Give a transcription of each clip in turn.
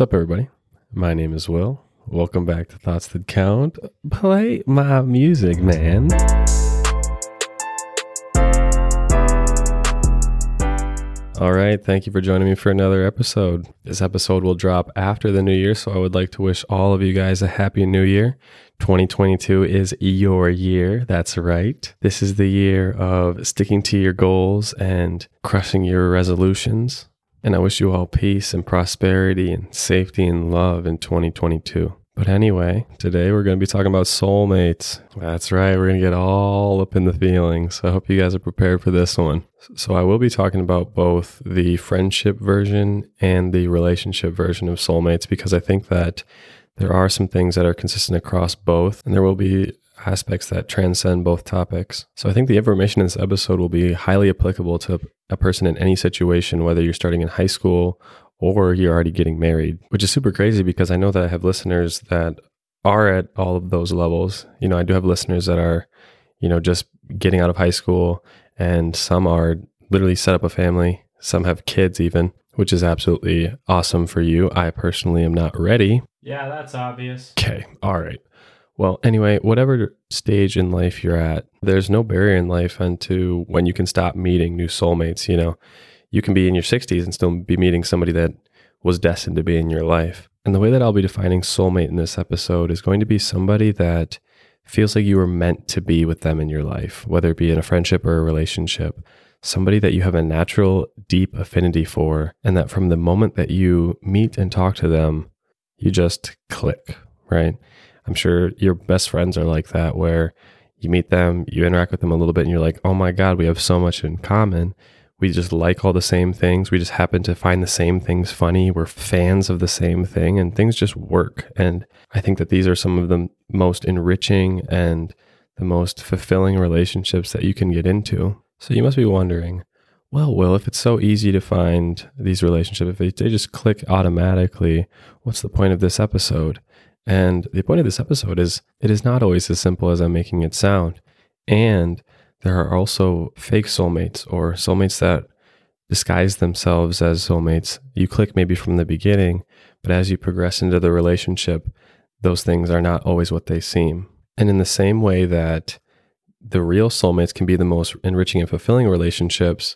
What's up, everybody? My name is Will. Welcome back to Thoughts That Count. Play my music, man. All right, thank you for joining me for another episode. This episode will drop after the new year, so I would like to wish all of you guys a happy new year. 2022 is your year. That's right. This is the year of sticking to your goals and crushing your resolutions. And I wish you all peace and prosperity and safety and love in 2022. But anyway, today we're going to be talking about soulmates. That's right. We're going to get all up in the feelings. I hope you guys are prepared for this one. So, I will be talking about both the friendship version and the relationship version of soulmates because I think that there are some things that are consistent across both, and there will be aspects that transcend both topics. So I think the information in this episode will be highly applicable to a person in any situation, whether you're starting in high school or you're already getting married, which is super crazy because I know that I have listeners that are at all of those levels. You know, I do have listeners that are, you know, just getting out of high school, and some are literally set up a family, some have kids even, which is absolutely awesome for you. I personally am not ready. Yeah, that's obvious. Okay. All right. Well, anyway, whatever stage in life you're at, there's no barrier in life unto when you can stop meeting new soulmates. You know, you can be in your 60s and still be meeting somebody that was destined to be in your life. And the way that I'll be defining soulmate in this episode is going to be somebody that feels like you were meant to be with them in your life, whether it be in a friendship or a relationship. Somebody that you have a natural, deep affinity for, and that from the moment that you meet and talk to them, you just click, right? I'm sure your best friends are like that, where you meet them, you interact with them a little bit, and you're like, oh my God, we have so much in common. We just like all the same things. We just happen to find the same things funny. We're fans of the same thing, and things just work. And I think that these are some of the most enriching and the most fulfilling relationships that you can get into. So you must be wondering, well, Will, if it's so easy to find these relationships, if they, just click automatically, what's the point of this episode? And the point of this episode is it is not always as simple as I'm making it sound. And there are also fake soulmates or soulmates that disguise themselves as soulmates. You click maybe from the beginning, but as you progress into the relationship, those things are not always what they seem. And in the same way that the real soulmates can be the most enriching and fulfilling relationships,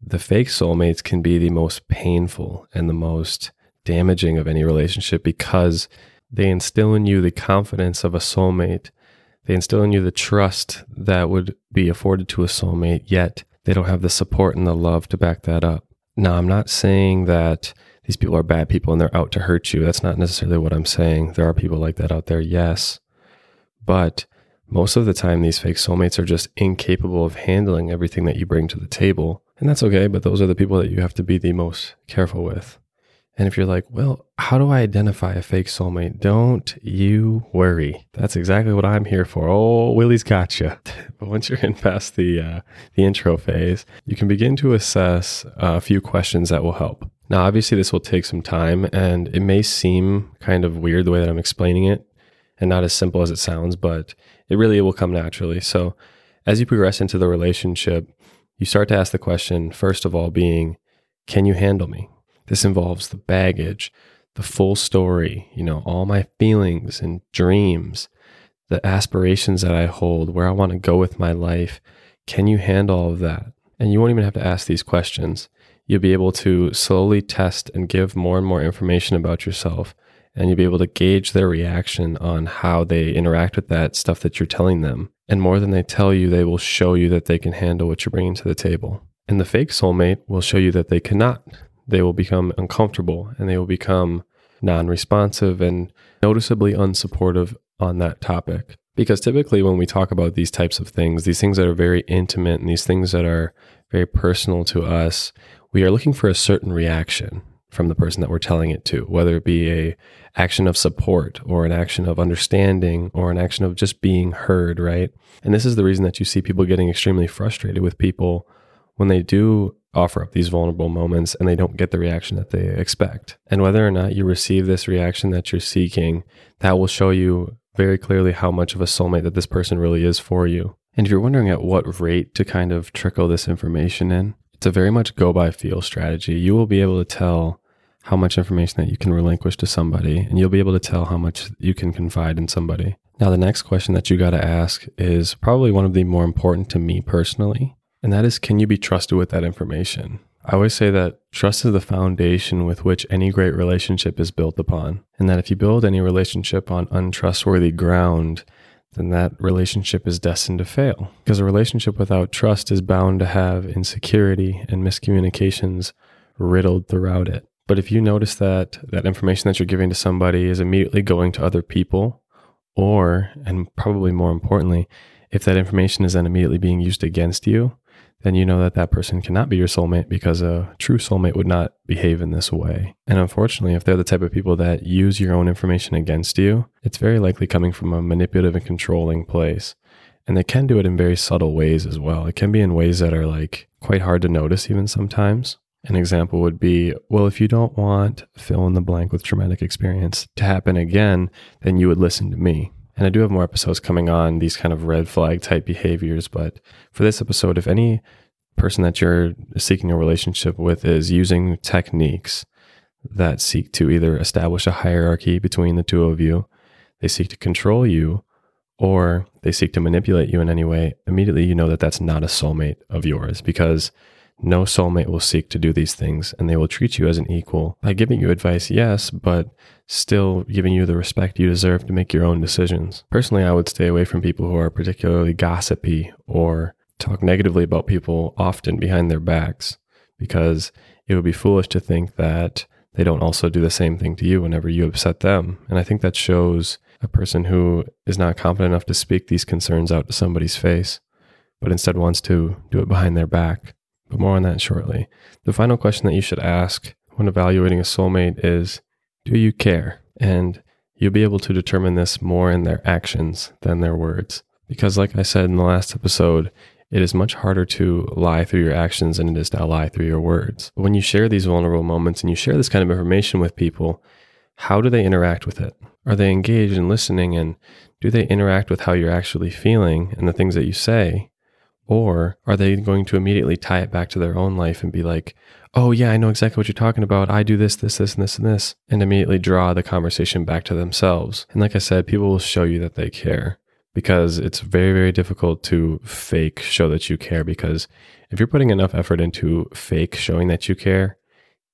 the fake soulmates can be the most painful and the most damaging of any relationship because they instill in you the confidence of a soulmate. They instill in you the trust that would be afforded to a soulmate, yet they don't have the support and the love to back that up. Now, I'm not saying that these people are bad people and they're out to hurt you. That's not necessarily what I'm saying. There are people like that out there, yes. But most of the time, these fake soulmates are just incapable of handling everything that you bring to the table. And that's okay, but those are the people that you have to be the most careful with. And if you're like, well, how do I identify a fake soulmate? Don't you worry. That's exactly what I'm here for. Oh, Willie's gotcha. but once you're in past the uh, the intro phase, you can begin to assess a few questions that will help. Now, obviously, this will take some time, and it may seem kind of weird the way that I'm explaining it, and not as simple as it sounds, but it really will come naturally. So, as you progress into the relationship, you start to ask the question, first of all, being, can you handle me? This involves the baggage, the full story, you know, all my feelings and dreams, the aspirations that I hold, where I want to go with my life. Can you handle all of that? And you won't even have to ask these questions. You'll be able to slowly test and give more and more information about yourself. And you'll be able to gauge their reaction on how they interact with that stuff that you're telling them. And more than they tell you, they will show you that they can handle what you're bringing to the table. And the fake soulmate will show you that they cannot they will become uncomfortable and they will become non responsive and noticeably unsupportive on that topic. Because typically, when we talk about these types of things, these things that are very intimate and these things that are very personal to us, we are looking for a certain reaction from the person that we're telling it to, whether it be a action of support or an action of understanding or an action of just being heard, right? And this is the reason that you see people getting extremely frustrated with people when they do offer up these vulnerable moments and they don't get the reaction that they expect. And whether or not you receive this reaction that you're seeking, that will show you very clearly how much of a soulmate that this person really is for you. And if you're wondering at what rate to kind of trickle this information in, it's a very much go by feel strategy. You will be able to tell how much information that you can relinquish to somebody, and you'll be able to tell how much you can confide in somebody. Now, the next question that you got to ask is probably one of the more important to me personally, and that is can you be trusted with that information? I always say that trust is the foundation with which any great relationship is built upon, and that if you build any relationship on untrustworthy ground, then that relationship is destined to fail. Because a relationship without trust is bound to have insecurity and miscommunications riddled throughout it. But if you notice that that information that you're giving to somebody is immediately going to other people, or, and probably more importantly, if that information is then immediately being used against you, then you know that that person cannot be your soulmate because a true soulmate would not behave in this way. And unfortunately, if they're the type of people that use your own information against you, it's very likely coming from a manipulative and controlling place. And they can do it in very subtle ways as well. It can be in ways that are like quite hard to notice, even sometimes. An example would be well, if you don't want fill in the blank with traumatic experience to happen again, then you would listen to me. And I do have more episodes coming on these kind of red flag type behaviors. But for this episode, if any person that you're seeking a relationship with is using techniques that seek to either establish a hierarchy between the two of you, they seek to control you, or they seek to manipulate you in any way, immediately you know that that's not a soulmate of yours because no soulmate will seek to do these things and they will treat you as an equal by giving you advice, yes, but still giving you the respect you deserve to make your own decisions. Personally, I would stay away from people who are particularly gossipy or talk negatively about people often behind their backs because it would be foolish to think that they don't also do the same thing to you whenever you upset them. And I think that shows a person who is not confident enough to speak these concerns out to somebody's face, but instead wants to do it behind their back. But more on that shortly. The final question that you should ask when evaluating a soulmate is Do you care? And you'll be able to determine this more in their actions than their words. Because, like I said in the last episode, it is much harder to lie through your actions than it is to lie through your words. But when you share these vulnerable moments and you share this kind of information with people, how do they interact with it? Are they engaged in listening and do they interact with how you're actually feeling and the things that you say? Or are they going to immediately tie it back to their own life and be like, oh, yeah, I know exactly what you're talking about. I do this, this, this, and this, and this, and immediately draw the conversation back to themselves. And like I said, people will show you that they care because it's very, very difficult to fake show that you care. Because if you're putting enough effort into fake showing that you care,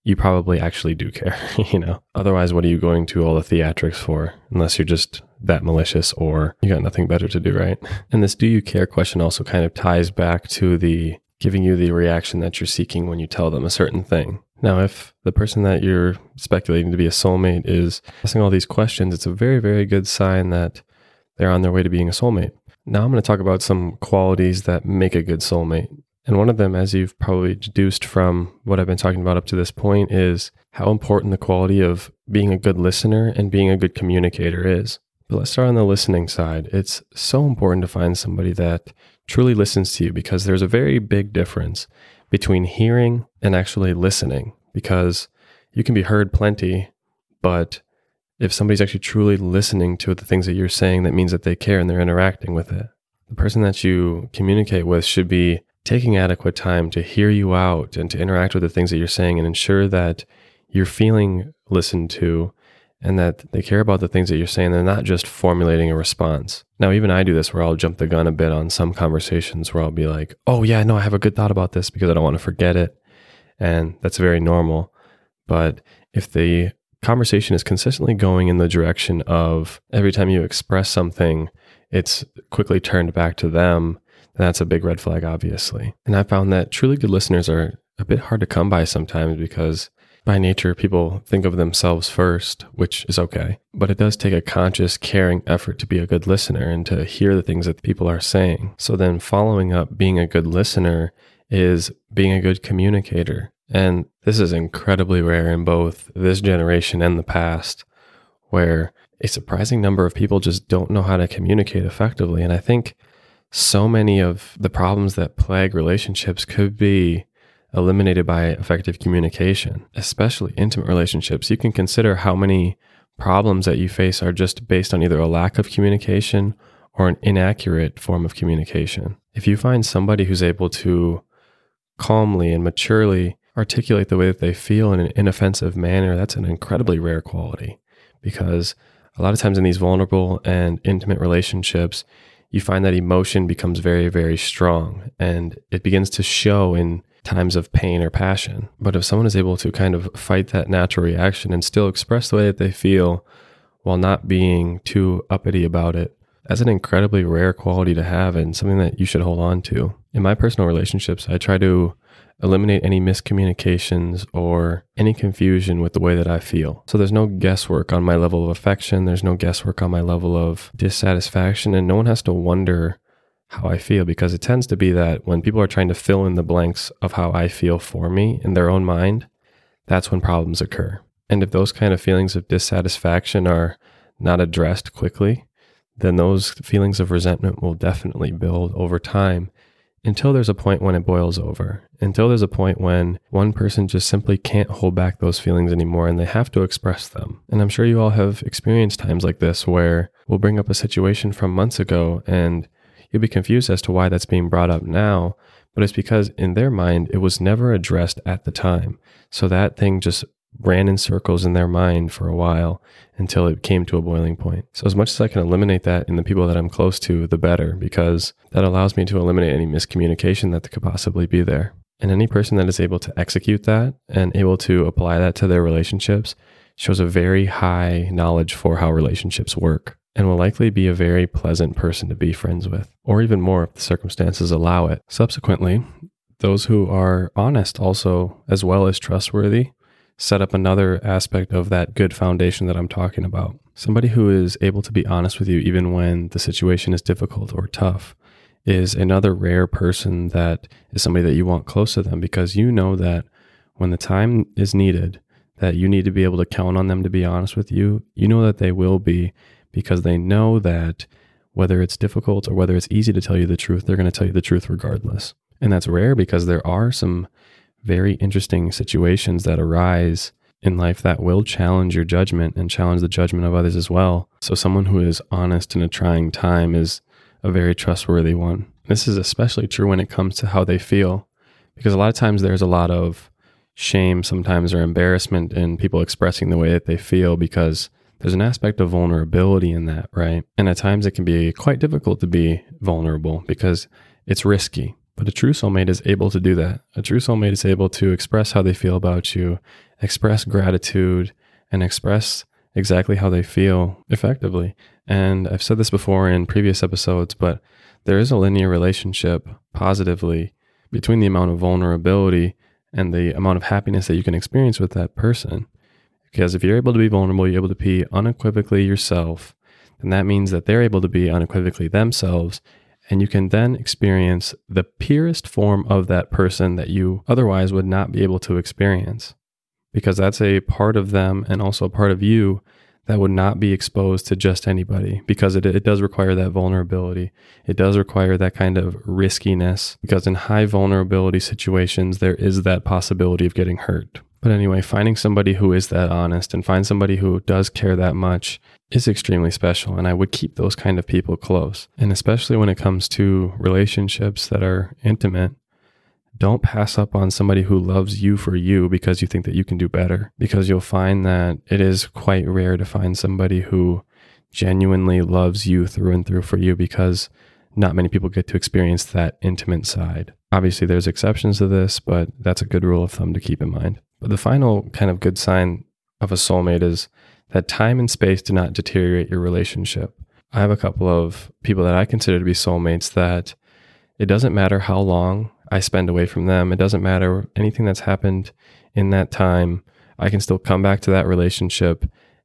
you probably actually do care, you know? Otherwise, what are you going to all the theatrics for? Unless you're just that malicious or you got nothing better to do, right? And this do you care question also kind of ties back to the giving you the reaction that you're seeking when you tell them a certain thing. Now, if the person that you're speculating to be a soulmate is asking all these questions, it's a very, very good sign that they're on their way to being a soulmate. Now, I'm going to talk about some qualities that make a good soulmate. And one of them, as you've probably deduced from what I've been talking about up to this point, is how important the quality of being a good listener and being a good communicator is. But let's start on the listening side. It's so important to find somebody that truly listens to you because there's a very big difference between hearing and actually listening because you can be heard plenty, but if somebody's actually truly listening to the things that you're saying, that means that they care and they're interacting with it. The person that you communicate with should be taking adequate time to hear you out and to interact with the things that you're saying and ensure that you're feeling listened to and that they care about the things that you're saying. They're not just formulating a response. Now, even I do this where I'll jump the gun a bit on some conversations where I'll be like, oh, yeah, no, I have a good thought about this because I don't want to forget it. And that's very normal. But if the conversation is consistently going in the direction of every time you express something, it's quickly turned back to them, that's a big red flag, obviously. And I found that truly good listeners are a bit hard to come by sometimes because by nature, people think of themselves first, which is okay. But it does take a conscious, caring effort to be a good listener and to hear the things that people are saying. So then, following up being a good listener is being a good communicator. And this is incredibly rare in both this generation and the past, where a surprising number of people just don't know how to communicate effectively. And I think so many of the problems that plague relationships could be eliminated by effective communication, especially intimate relationships. You can consider how many problems that you face are just based on either a lack of communication or an inaccurate form of communication. If you find somebody who's able to calmly and maturely articulate the way that they feel in an inoffensive manner, that's an incredibly rare quality because a lot of times in these vulnerable and intimate relationships, you find that emotion becomes very, very strong and it begins to show in times of pain or passion. But if someone is able to kind of fight that natural reaction and still express the way that they feel while not being too uppity about it, that's an incredibly rare quality to have and something that you should hold on to. In my personal relationships, I try to eliminate any miscommunications or any confusion with the way that I feel. So there's no guesswork on my level of affection, there's no guesswork on my level of dissatisfaction, and no one has to wonder how I feel because it tends to be that when people are trying to fill in the blanks of how I feel for me in their own mind, that's when problems occur. And if those kind of feelings of dissatisfaction are not addressed quickly, then those feelings of resentment will definitely build over time until there's a point when it boils over, until there's a point when one person just simply can't hold back those feelings anymore and they have to express them. And I'm sure you all have experienced times like this where we'll bring up a situation from months ago and you'll be confused as to why that's being brought up now, but it's because in their mind it was never addressed at the time. So that thing just ran in circles in their mind for a while until it came to a boiling point. So, as much as I can eliminate that in the people that I'm close to, the better, because that allows me to eliminate any miscommunication that could possibly be there. And any person that is able to execute that and able to apply that to their relationships shows a very high knowledge for how relationships work and will likely be a very pleasant person to be friends with, or even more if the circumstances allow it. Subsequently, those who are honest also, as well as trustworthy, set up another aspect of that good foundation that I'm talking about. Somebody who is able to be honest with you even when the situation is difficult or tough is another rare person that is somebody that you want close to them because you know that when the time is needed that you need to be able to count on them to be honest with you, you know that they will be because they know that whether it's difficult or whether it's easy to tell you the truth, they're going to tell you the truth regardless. And that's rare because there are some very interesting situations that arise in life that will challenge your judgment and challenge the judgment of others as well. So, someone who is honest in a trying time is a very trustworthy one. This is especially true when it comes to how they feel, because a lot of times there's a lot of shame, sometimes, or embarrassment in people expressing the way that they feel because there's an aspect of vulnerability in that, right? And at times it can be quite difficult to be vulnerable because it's risky. But a true soulmate is able to do that. A true soulmate is able to express how they feel about you, express gratitude, and express exactly how they feel effectively. And I've said this before in previous episodes, but there is a linear relationship positively between the amount of vulnerability and the amount of happiness that you can experience with that person. Because if you're able to be vulnerable, you're able to be unequivocally yourself, then that means that they're able to be unequivocally themselves and you can then experience the purest form of that person that you otherwise would not be able to experience. Because that's a part of them and also a part of you that would not be exposed to just anybody because it, it does require that vulnerability. It does require that kind of riskiness because in high vulnerability situations, there is that possibility of getting hurt. But anyway, finding somebody who is that honest and find somebody who does care that much is extremely special. And I would keep those kind of people close. And especially when it comes to relationships that are intimate, don't pass up on somebody who loves you for you because you think that you can do better. Because you'll find that it is quite rare to find somebody who genuinely loves you through and through for you because not many people get to experience that intimate side. Obviously, there's exceptions to this, but that's a good rule of thumb to keep in mind. But the final kind of good sign of a soulmate is that time and space do not deteriorate your relationship. I have a couple of people that I consider to be soulmates that it doesn't matter how long I spend away from them, it doesn't matter anything that's happened in that time, I can still come back to that relationship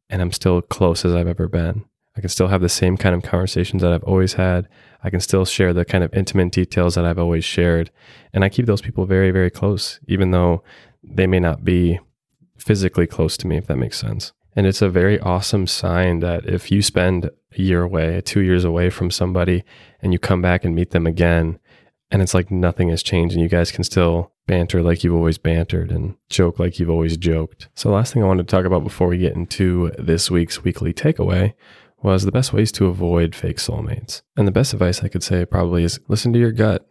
and I'm still close as I've ever been. I can still have the same kind of conversations that I've always had. I can still share the kind of intimate details that I've always shared. And I keep those people very, very close, even though they may not be physically close to me, if that makes sense. And it's a very awesome sign that if you spend a year away, two years away from somebody, and you come back and meet them again, and it's like nothing has changed, and you guys can still banter like you've always bantered and joke like you've always joked. So, last thing I wanted to talk about before we get into this week's weekly takeaway was the best ways to avoid fake soulmates. And the best advice I could say probably is listen to your gut.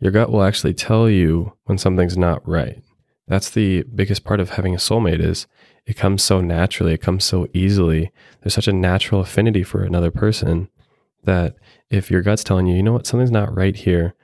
Your gut will actually tell you when something's not right. That's the biggest part of having a soulmate is it comes so naturally, it comes so easily. There's such a natural affinity for another person that if your gut's telling you, you know what, something's not right here,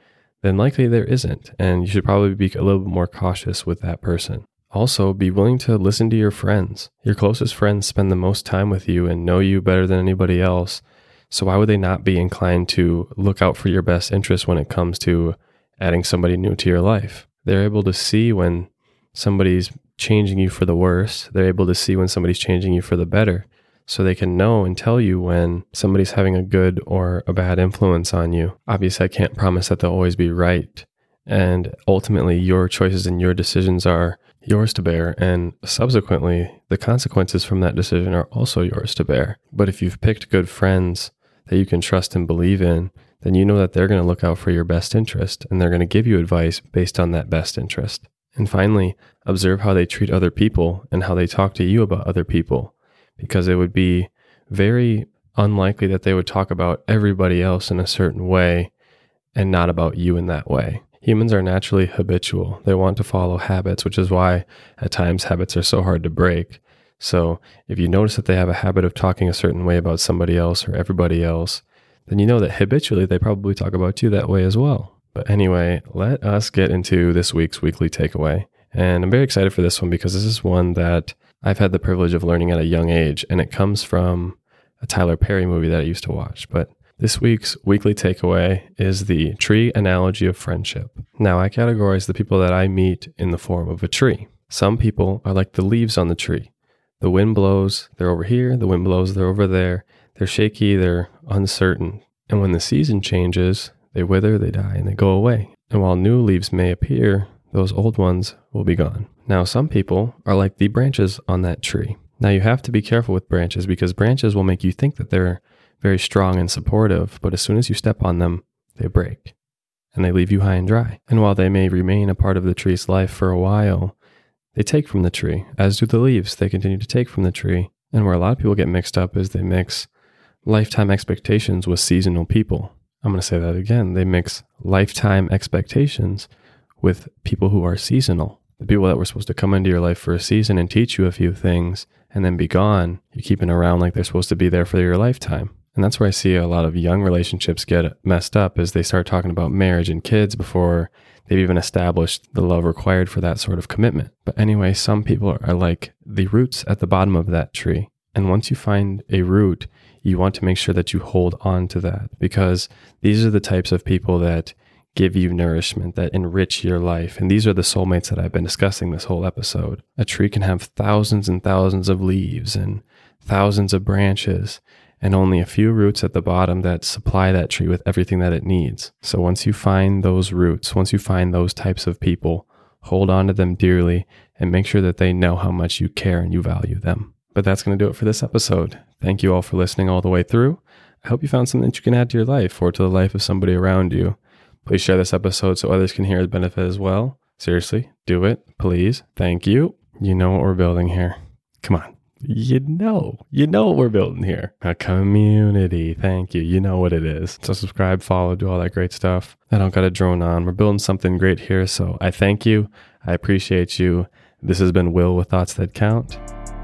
then likely there isn't. And you should probably be a little bit more cautious with that person. Also, be willing to listen to your friends. Your closest friends spend the most time with you and know you better than anybody else. So, why would they not be inclined to look out for your best interest when it comes to adding somebody new to your life? They're able to see when somebody's changing you for the worse, they're able to see when somebody's changing you for the better. So they can know and tell you when somebody's having a good or a bad influence on you. Obviously, I can't promise that they'll always be right. And ultimately, your choices and your decisions are yours to bear. And subsequently, the consequences from that decision are also yours to bear. But if you've picked good friends that you can trust and believe in, then you know that they're going to look out for your best interest and they're going to give you advice based on that best interest. And finally, observe how they treat other people and how they talk to you about other people, because it would be very unlikely that they would talk about everybody else in a certain way and not about you in that way. Humans are naturally habitual. They want to follow habits, which is why at times habits are so hard to break. So if you notice that they have a habit of talking a certain way about somebody else or everybody else, then you know that habitually they probably talk about you that way as well. But anyway, let us get into this week's weekly takeaway. And I'm very excited for this one because this is one that I've had the privilege of learning at a young age, and it comes from a Tyler Perry movie that I used to watch. But this week's weekly takeaway is the tree analogy of friendship. Now, I categorize the people that I meet in the form of a tree. Some people are like the leaves on the tree. The wind blows, they're over here, the wind blows, they're over there. They're shaky, they're uncertain. And when the season changes, they wither, they die, and they go away. And while new leaves may appear, those old ones will be gone. Now, some people are like the branches on that tree. Now, you have to be careful with branches because branches will make you think that they're very strong and supportive, but as soon as you step on them, they break and they leave you high and dry. And while they may remain a part of the tree's life for a while, they take from the tree, as do the leaves. They continue to take from the tree. And where a lot of people get mixed up is they mix lifetime expectations with seasonal people. I'm going to say that again. They mix lifetime expectations with people who are seasonal. The people that were supposed to come into your life for a season and teach you a few things and then be gone, you're keeping around like they're supposed to be there for your lifetime. And that's where I see a lot of young relationships get messed up as they start talking about marriage and kids before they've even established the love required for that sort of commitment. But anyway, some people are like the roots at the bottom of that tree. And once you find a root, you want to make sure that you hold on to that because these are the types of people that give you nourishment, that enrich your life. And these are the soulmates that I've been discussing this whole episode. A tree can have thousands and thousands of leaves and thousands of branches and only a few roots at the bottom that supply that tree with everything that it needs. So once you find those roots, once you find those types of people, hold on to them dearly and make sure that they know how much you care and you value them. But that's going to do it for this episode. Thank you all for listening all the way through. I hope you found something that you can add to your life or to the life of somebody around you. Please share this episode so others can hear the benefit as well. Seriously, do it, please. Thank you. You know what we're building here. Come on you know, you know what we're building here. A community. Thank you. You know what it is. So subscribe, follow, do all that great stuff. I don't got to drone on. We're building something great here. So I thank you. I appreciate you. This has been Will with Thoughts That Count.